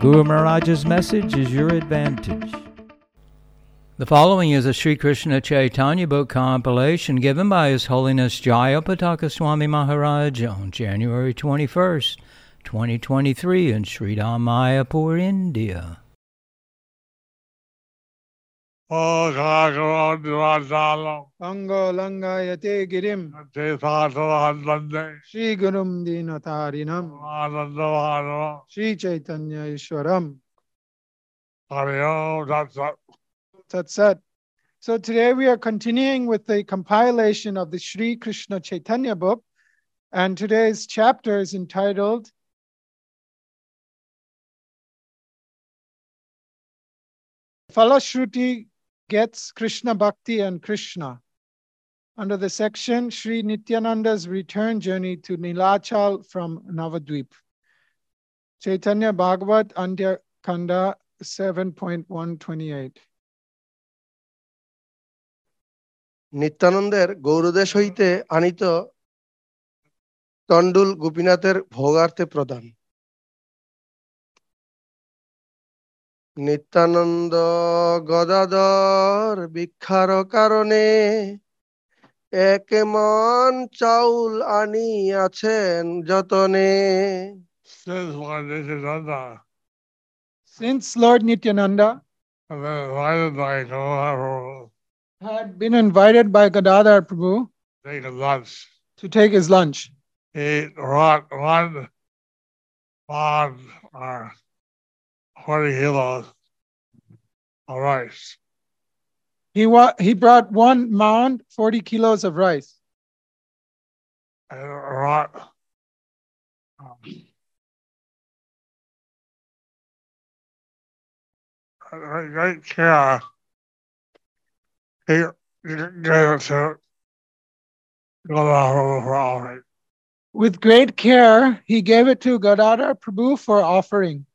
Guru Maharaj's message is your advantage. The following is a Sri Krishna Chaitanya book compilation given by His Holiness Jayapataka Swami Maharaj on January 21st, 2023 in Sri Mayapur, India. Ango Langayate Girim. Shri Gurum Dinatarinam Shri Chaitanya Ishwaram Hariyo Tatsat. Tat So today we are continuing with the compilation of the Sri Krishna Chaitanya book, and today's chapter is entitled Falashruti Gets Krishna Bhakti and Krishna. Under the section Sri Nityananda's return journey to Nilachal from Navadvip. Chaitanya Bhagavat Antya Kanda 7.128. নিত্যানন্দের গৌরদেশ হইতে আনিত তন্ডুল গোপীনাথের ভোগার্থে প্রদান নিত্যানন্দ গদাধর ভিক্ষার কারণে এক মন চাউল আনিয়াছেন যতনে Since one Nityananda Since Lord Nityananda and then invited by Guru had been invited by Gadadhar Prabhu take a lunch, to take his lunch, he brought one pound or 40 kilos of rice. he, wa- he brought one mound, 40 kilos of rice, and brought um, great great care. He gave it to Guru for offering. With great care, he gave it to Gadadhar Prabhu for offering.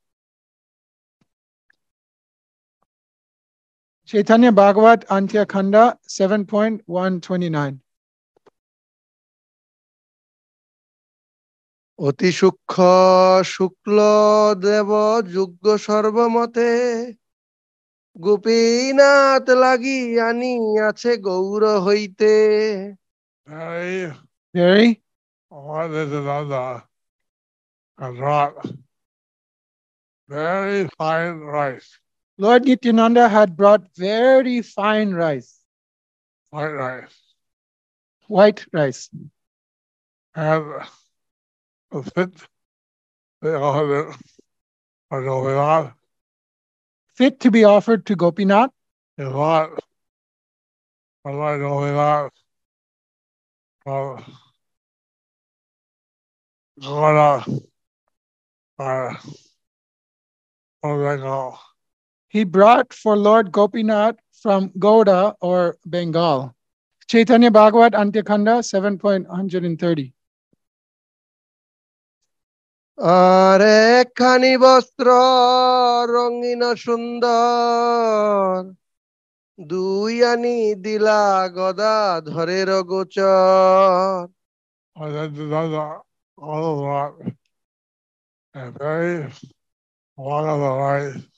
Chaitanya Bhagavat Antya Khanda 7.129. অতি সূক্ষ্ম শুক্ল দেব যুগ্য সর্বমতে গোপীনাথ লাগি আনি আছে গৌর হইতে Very Very what is another brought very fine rice, Lord Nityananda had brought very fine rice, white rice, white rice, and the fit they offered it for Gopinath. fit to be offered to Gopinath. is what going on from going on uh what do I call He brought for Lord Gopinath from Gouda or Bengal. Chaitanya Bhagavat Antyakanda 7.130. আর একখানি বস্ত্র রঙিন সুন্দর দুই আনি দিলা গদা ধরের গোচর I said to them all of that and very one of the rice and one cloth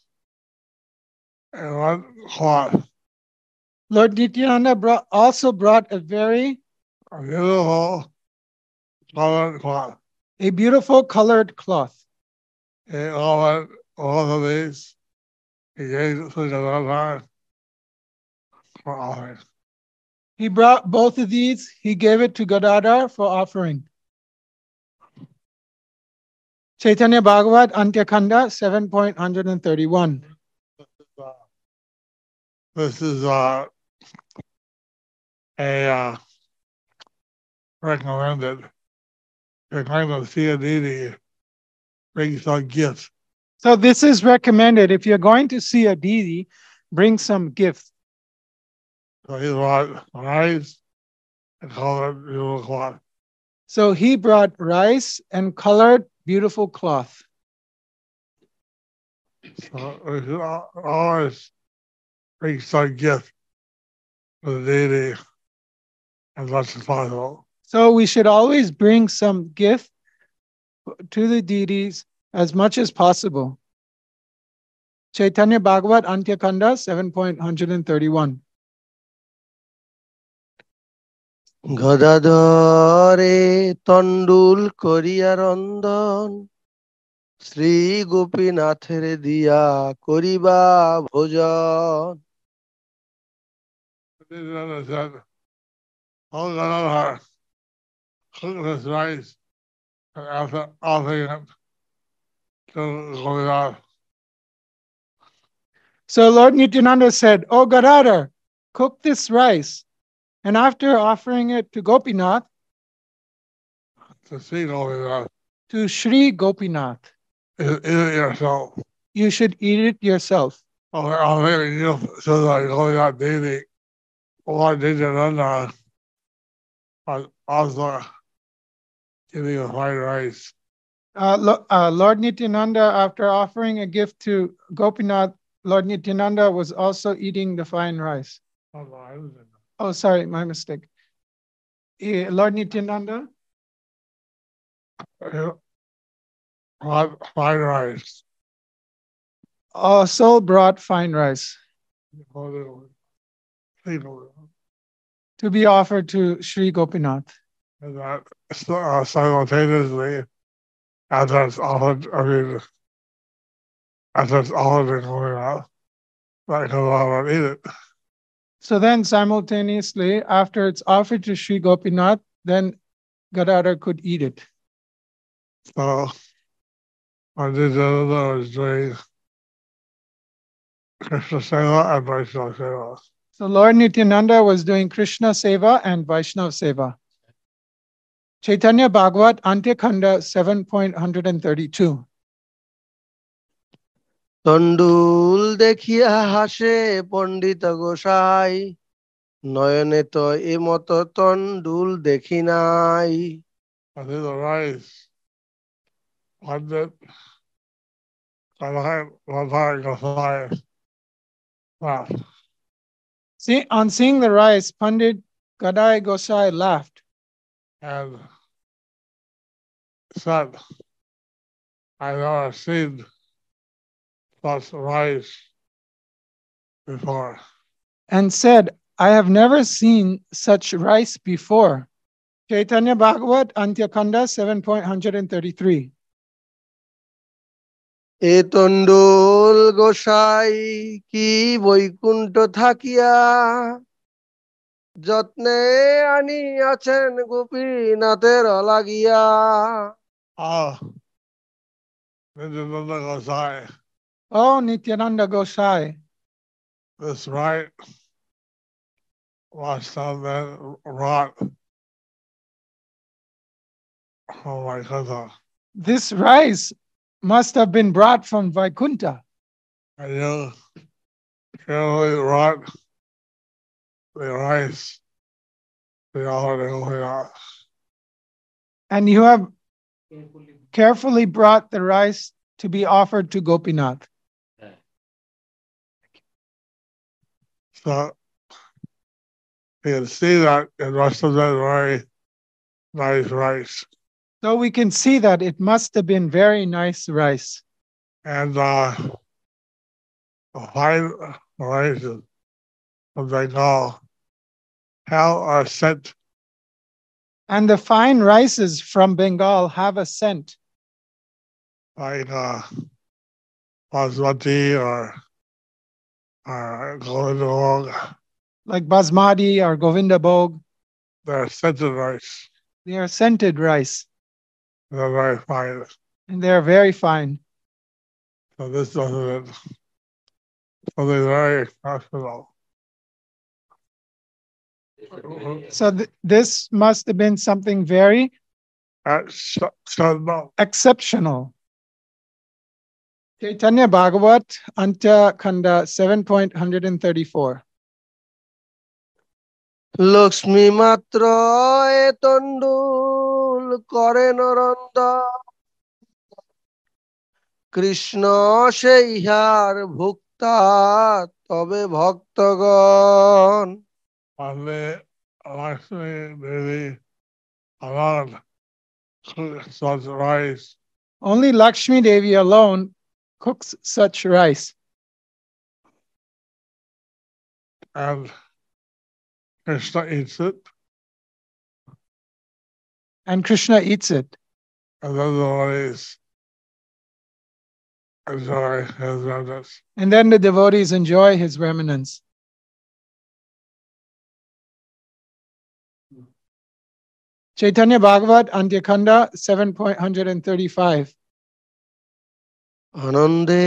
Lord Nityananda brought, also brought a very beautiful colored cloth. a beautiful colored cloth. Offered all of these. He gave to the for offering. He brought both of these. He gave it to Gadadhar for offering. Chaitanya Bhagavat Antyakanda 7.131. This is uh, a uh, recommended. You're kind of see a needy brings some gifts So this is recommended. If you're going to see a deity, bring some gifts. So he brought rice and colored beautiful cloth. So he brought rice and colored beautiful cloth. So we should always bring some gift to the deity as much as possible. So we should always bring some gift to the deities as much as possible. Chaitanya Bhagavat Antyakanda 7.131. গদাধরে তণ্ডুল করিয়া রন্ধন শ্রী গোপীনাথের দিয়া করিবা ভোজন and after offering Gopinath. So Lord Nityananda said, Oh Gadadhar, cook this rice. And after offering it to Gopinath, to see Gopinath, to Sri Gopinath, yourself. you should eat it yourself. Or I'll make a gift to the Gopinath deity. Lord Nityananda was also giving a fried rice. Uh, uh, Lord Nityananda, after offering a gift to Gopinath, Lord Nityananda was also eating the fine rice. Oh, no, I didn't know. Oh, sorry, my mistake. Eh, Lord Nityananda Fried fried rice. also brought fine rice People. To be offered to Sri Gopinath. And that uh, simultaneously, after it's offered, I mean, after it's offered going out, that and eat it. So then simultaneously, after it's offered to Sri Gopinath, then Gadadhar could eat it. So I did the other was doing Krishna Seva and Vaishnava Seva. So Lord Nityananda was doing Krishna Seva and Vaishnava Seva. Chaitanya Bhagavat Antyakhanda 7.132 তন্ডুল দেখিয়া হাসে পণ্ডিত গোসাই নয়নে তো এ মত তন্ডুল দেখি নাই পণ্ডিত গোসাই See, on seeing the rice, Pandit Gadai Gosai laughed and said, I never seen such rice before. and said, I have never seen such rice before. Chaitanya Bhagavat Antyakanda 7.133. এ তন্ডোল গোসাই কি বৈকুণ্ঠ থাকিয়া? যত্নে আনি আনিয়াছেন গোপীনাথের লাগিয়া। নিত্যানন্দ গোসাই। ও নিত্যানন্দ গোসাই। This right. Was then wrought for. This rice must have been brought from Vaikunta. I carefully wrought the rice, the already going out. And you have carefully brought the rice to be offered to Gopinath. So you can see that it must have been very nice rice. So we can see that it must have been very nice rice. And uh, the fine rices of Bengal how are sent And the fine rices from Bengal have a scent, like uh, basmati or or golden like basmati or Govinda Bhog. They're scented rice. They are scented rice They're very fine. and they are very fine. So this doesn't something very exceptional. So th- this must have been something very Exceptional. exceptional. Chaitanya Bhagavat, Antya Khanda 7.134. Lakshmi মাত্র এ তণ্ডুল করে নরন্দ কৃষ্ণ সেই হার ভুক্তা তবে ভক্তগণ Only Lakshmi Devi alone such rice Only Lakshmi Devi alone cooks such rice. and Krishna eats it, and Krishna eats it. and then the devotees enjoy his remnants. And then the devotees enjoy his remnants. Chaitanya Bhagavat, Antyakanda 7.135. আনন্দে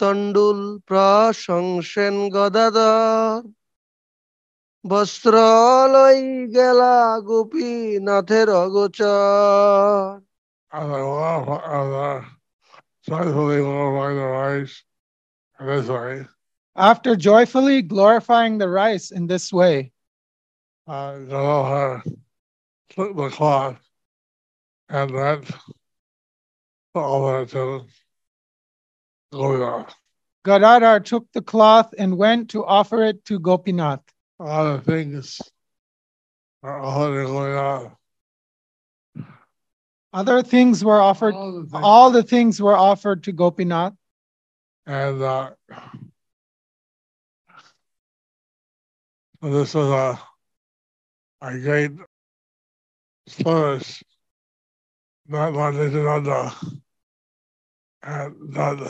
তণ্ডুল প্রশংসেন গদাধর বস্ত্র লই গেলা গোপীনাথের অগোচর And they love and uh, joyfully glorify the rice in this way. After joyfully glorifying the rice in this way, Uh, Ganohar took the cloth and went over to Govinda. Gadadhar took the cloth and went to offer it to Gopinath. All the things are already going on. Other things were offered, All the things. all the things were offered to Gopinath. And uh, this was a, a great service that Nityananda had done.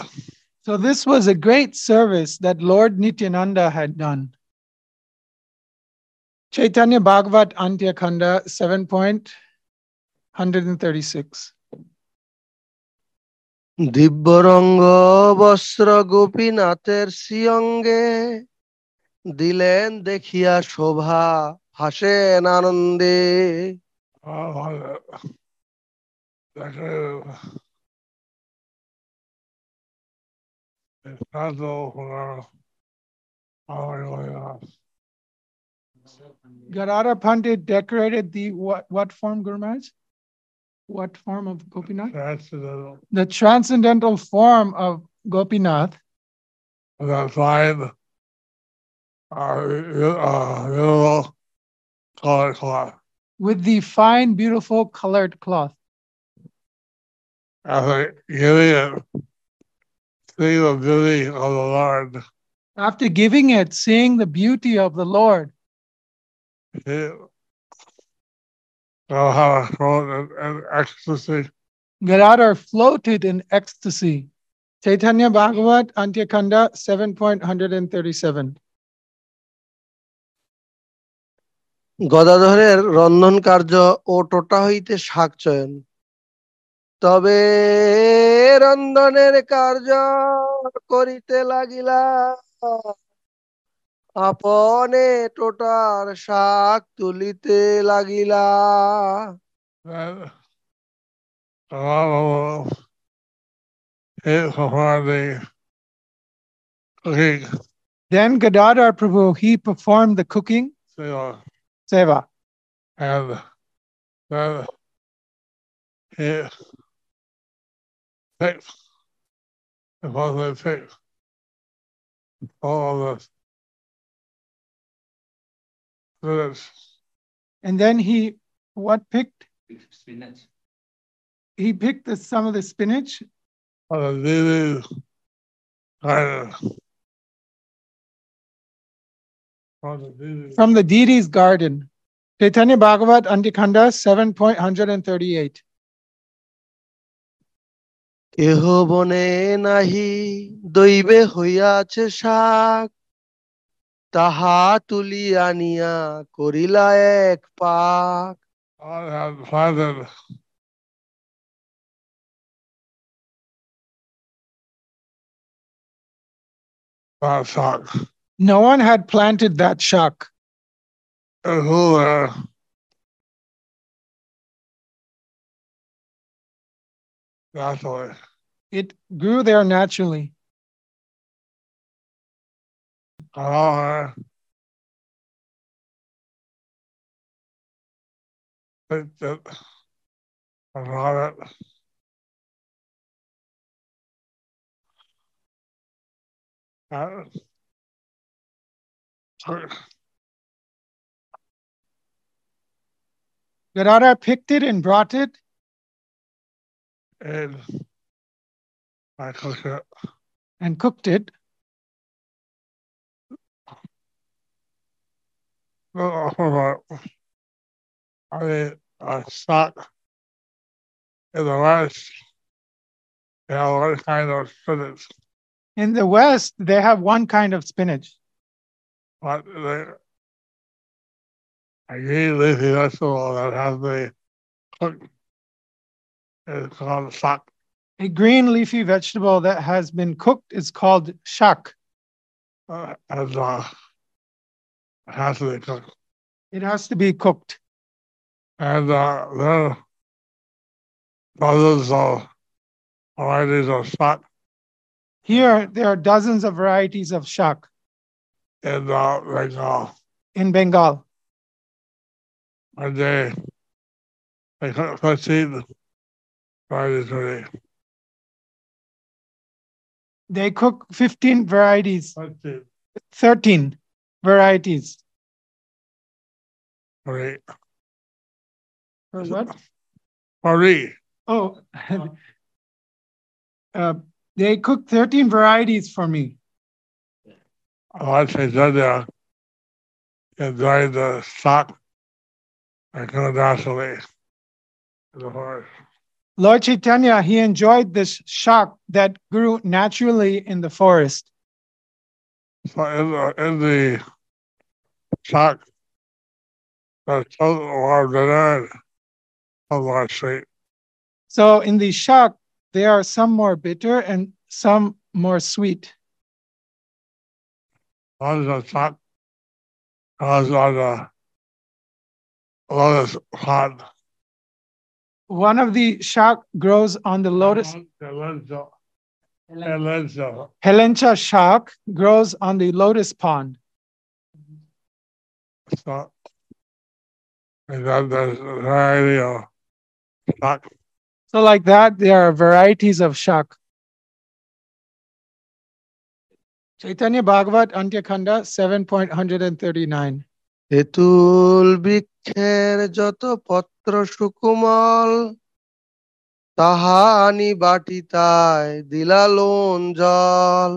So this was a great service that Lord Nityananda had done. Chaitanya Bhagavat Antya Khanda 7.136. দিব্যরঙ্গ বস্ত্র গোপীনাথের শ্রীঅঙ্গে দিলেন দেখিয়া শোভা হাসেন আনন্দে all of it. Decorative. It's not so for all the way off. Gadadhar Pandit decorated the what, what form, Guru Maharaj? What form of Gopinath? Transcendental. The transcendental form of Gopinath And then find uh, uh, beautiful color cloth. with the fine, beautiful colored cloth. After giving it, see the beauty of the Lord. After giving it, seeing the beauty of the Lord, He know how to float in, in ecstasy. Gadadhar floated in ecstasy. Chaitanya Bhagavat Antyakanda 7.137. গদাধরের রন্ধন কার্য ও টোটা হইতে শাক চয়ন তবে রন্ধনের কার্য করিতে লাগিলা আপনে টোটার শাক তুলিতে লাগিলা Then the Lord hit before the cooking, Then Gadadhar Prabhu, he performed the cooking you know, seva. and then he picked, supposedly picked all of the verve. And then he, what picked? Spinach. He picked the, some of the spinach. Hallelujah. Hallelujah. From the deity's garden. Chaitanya Bhagavat Antyakanda 7.138 কেহ বনে নাহি দৈবে হইয়াছে শাক তাহা তুলি আনিয়া করিলা এক পাক Father. No one had planted that shak. Who, uh. It grew there naturally. Oh, think that about it. Uh, so, Gadadhar picked it and brought it, and I cooked it. and cooked it. Oh, hold on. I mean, uh, stock in the West, you know, what kind of spinach, In the West, they have one kind of spinach. but they, a green leafy vegetable that has the cooked, it's called stock. A green leafy vegetable that has been cooked is called shak. Uh, and uh, has to be cooked. It has to be cooked. And uh, there are dozens of varieties of shak. Here, there are dozens of varieties of shak in uh, Bengal. in Bengal. And they, they cook 15 varieties a day. They cook 15 varieties, 15 13 varieties. Day. For what? Paris. Oh, uh, they cooked 13 varieties for me. To say there enjoy the stock and go naturally in the forest. Lord Chaitanya, he enjoyed this shak that grew naturally in the forest. So in the, in the stock, some more than some more sweet. So in the shak, there are some more bitter and some more sweet. One is a stock, goes on the lotus pond. One of the shak grows on the lotus. Elenso. Elenso. Helencha shak grows on the lotus pond. So, that there's a variety of shak. So, like that, there are varieties of shak. Chaitanya Bhagavat Antyakanda 7.139 তেতুল বৃক্ষের যত পত্র সুকুমল তাহানি বাটিতায় দিলা loan জল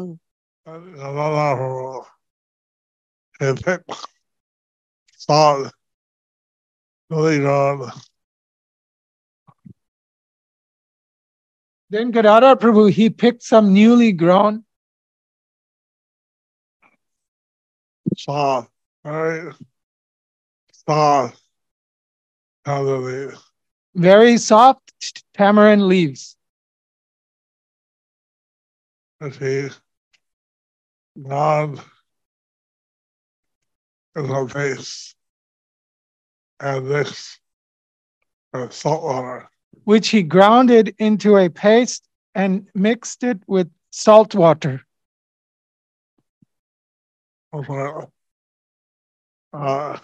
Salt really good. Then Gadadhar Prabhu, he picked some newly grown Salt, right? Hallelujah. very soft tamarind leaves. Let's see. God is face. And this is salt water. which he grounded into a paste and mixed it with salt water. Okay. Uh,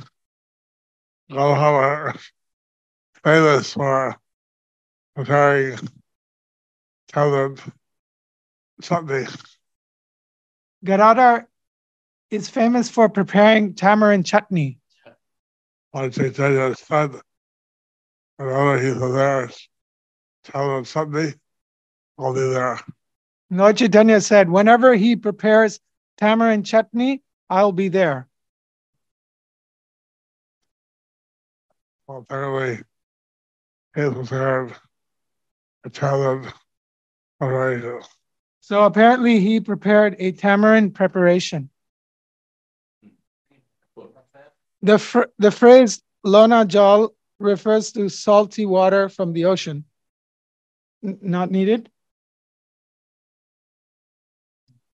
God have a famous for preparing talent something. Gadadhar is famous for preparing tamarind chutney. On Chaitanya said, whenever he's there, tell him something, I'll be there. Lord Chaitanya said, whenever he prepares tamarind chutney, I'll be there. Well, apparently, he prepared a talent already. So apparently he prepared a tamarind preparation. The, fr- the phrase Lona Jal refers to salty water from the ocean. N- not needed.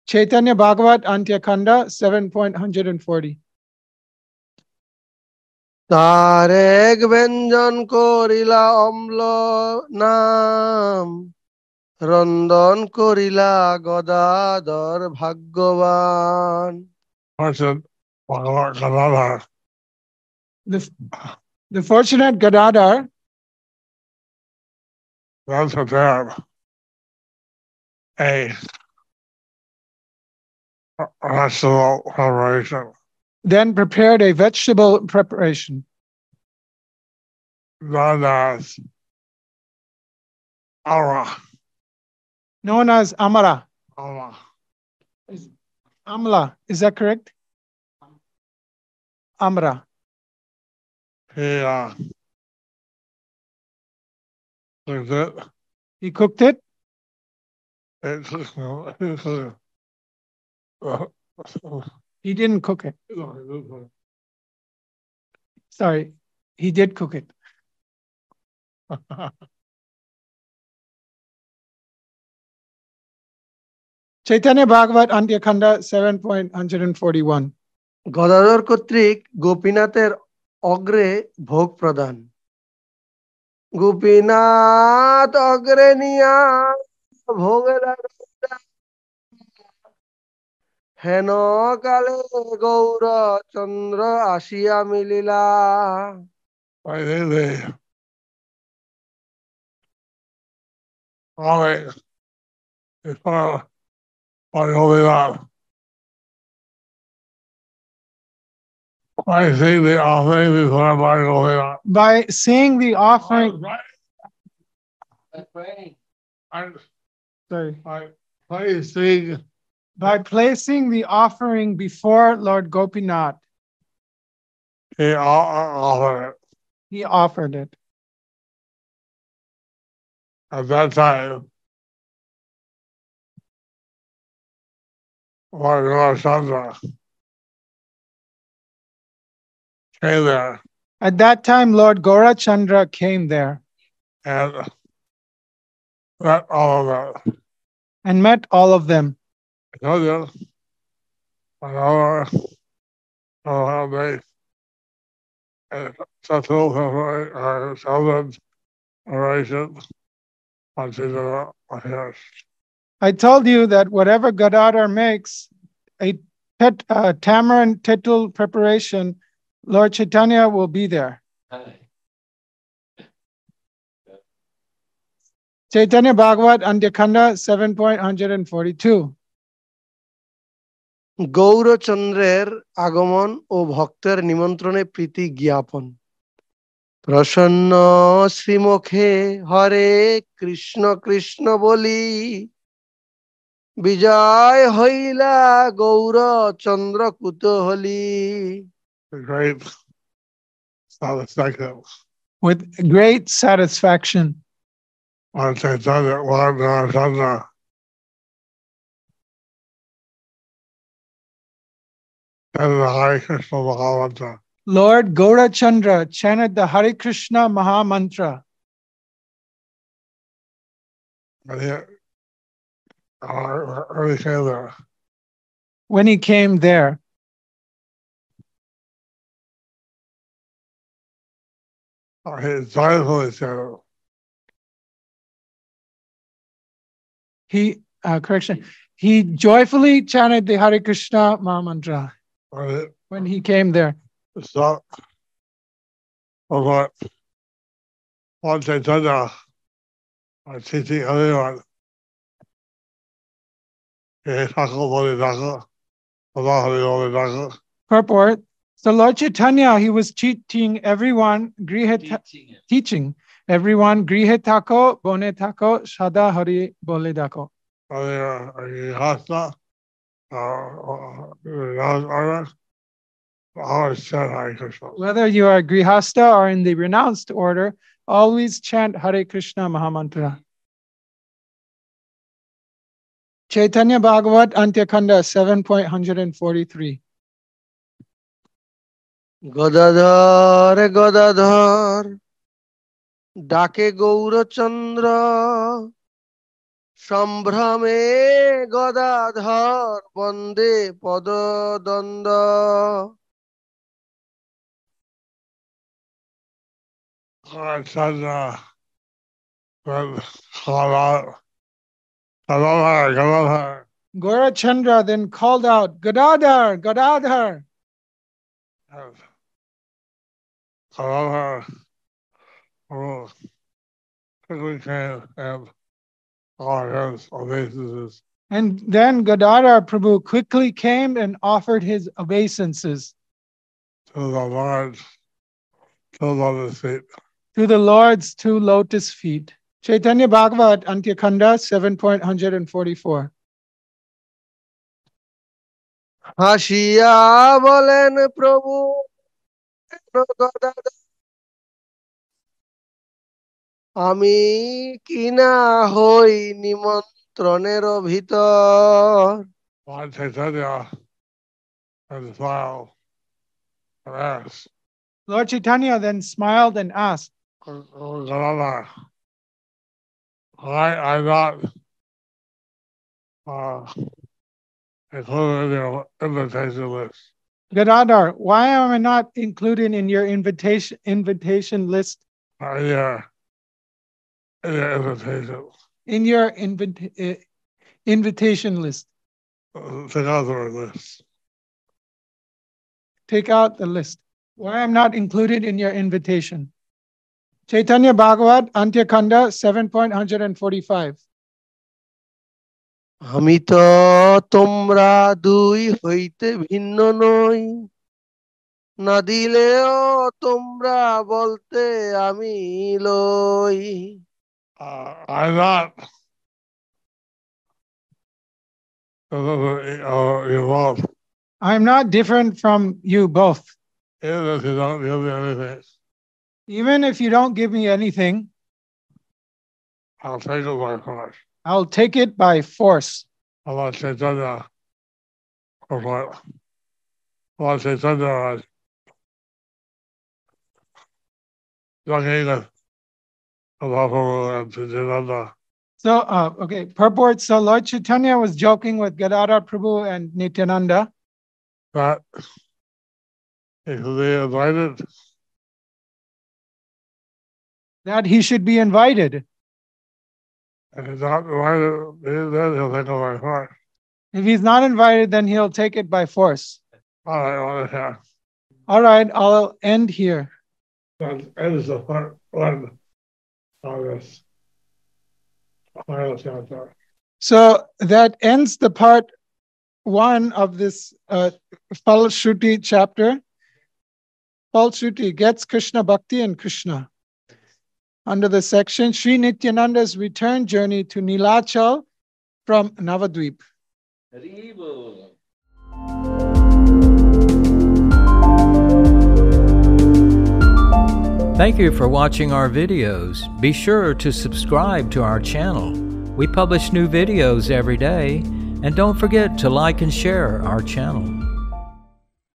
Chaitanya Bhagavat Antyakhanda 7.140. তার এক ব্যঞ্জন করিলা অম্ল নাম রন্দন করিলা গদাধর ভাগ্যবান person Bhagavat Gadadhar the, the fortunate Gadadhar then prepared a vegetable preparation then prepared a vegetable preparation known as Aura. known as Amara. Aura. Amla, is that correct? Amra. He uh, took it. He cooked it. It took it took- uh, He didn't cook it. Sorry, he did cook it. Chaitanya Bhagavat Antyakhanda 7.141. Gadadhar কর্তৃক গোপীনাথের অগ্রে ভোগ প্রদান। গোপীনাথ অগ্রে নিয়া ভোগে। হেন কালে গৌর চন্দ্র আসিয়া মিলিলা। I think they always before I hold it up. I think the offering before I hold it up. By saying the offering, I, sorry, I, I think by placing the offering before Lord Gopinath, he offered it. he offered it. At that time, Lord Gaurachandra there At that time, Lord Gaurachandra came there and met all of them. and met all of them. I told you, I know, know how they uh, settle or seldom unto the. I told you that whatever Gadadhar makes, a tet, uh, tamarind tittle preparation, Lord Chaitanya will be there. Chaitanya Bhagavat Andyakhanda 7.142. গৌরচন্দ্রের আগমন ও ভক্তের নিমন্ত্রণে প্রীতি জ্ঞাপন প্রসন্ন শ্রীমুখে হরে কৃষ্ণ কৃষ্ণ বলি বিজয় হইলা Gourchandra কুতহলি Great satisfaction With great satisfaction, Lord Gaurachandra and the Hare Krishna Mahamantra. Lord Gaurachandra chanted the Hare Krishna Maha Mantra. Uh, early came there. When he came there, He joyfully he, uh, correction, he joyfully chanted the Hare Krishna Mantra uh, when he came there. So, about one Chaitanya are teaching everyone. He tackle Bodhi Tackle, Allah Bodhi Tackle, Purport. So Lord Chaitanya, he was teaching everyone, grihe teaching everyone, grihe tako, bone tako, shada hari bole dako. whether a Hasta or order, always said Hare Krishna. Whether you are grihasta or in the renounced order, always chant Hare Krishna Mahamantra. Chaitanya Bhagavat Antyakhanda 7.143. Gadadhar Gadadhar ডাকে গৌরচন্দ্র সম্ভ্রমে গদাধর বন্দে পদদ্বন্দ্ব I said, uh, when called out Gadadhar, Gadadhar. Gaurachandra then called out, Gadadhar, Gadadhar. a. We can have obeisances. And then Gadadhar Prabhu quickly came and offered his obeisances to the Lord's two lotus feet. To the Lord's two lotus feet. Chaitanya Bhagavat, Antyakanda 7.144. হাসিয়া বলেন আমি কিনা হই নিমন্ত্রণের ভিতর Lord Chaitanya and smiled and asked, Lord Chaitanya then smiled and asked, Oh, Gadadhar, why I'm not uh, included in your invitation list? Gadadhar, why am I not included in your invitation invitation list? Uh, yeah, in your invitation. In your invita- uh, invitation list. Uh, Take out the list. Take out the list. Why I'm not included in your invitation? Chaitanya Bhagavat, Antyakhanda 7.145. আমি তো তোমরা দুই হইতে ভিন্ন নই না দিলেও তোমরা বলতে আমি লই Uh, I'm not. Uh, you both, I'm not different from you both. even if you don't give me anything, Even if you don't give me anything, I'll take it by force. I'll take it by force. Allah Chaitanya was like, Allah Chaitanya was looking at the Mahaprabhu and Chaitanya. So, uh, okay, purport. So, Lord Chaitanya was joking with Gadadhar Prabhu and Nityananda that if they invited that he should be invited. And he's not invited, then he'll take it by force. If he's not invited, then he'll take it by force. All right, well, yeah. All right, I'll end here. That ends the part one of this final chapter. So that ends the part one of this uh, Falshruti chapter. Falshruti gets Krishna Bhakti and Krishna. Under the section Sri Nityananda's return journey to Nilachal from Navadvip. Thank you for watching our videos. Be sure to subscribe to our channel. We publish new videos every day, and don't forget to like and share our channel.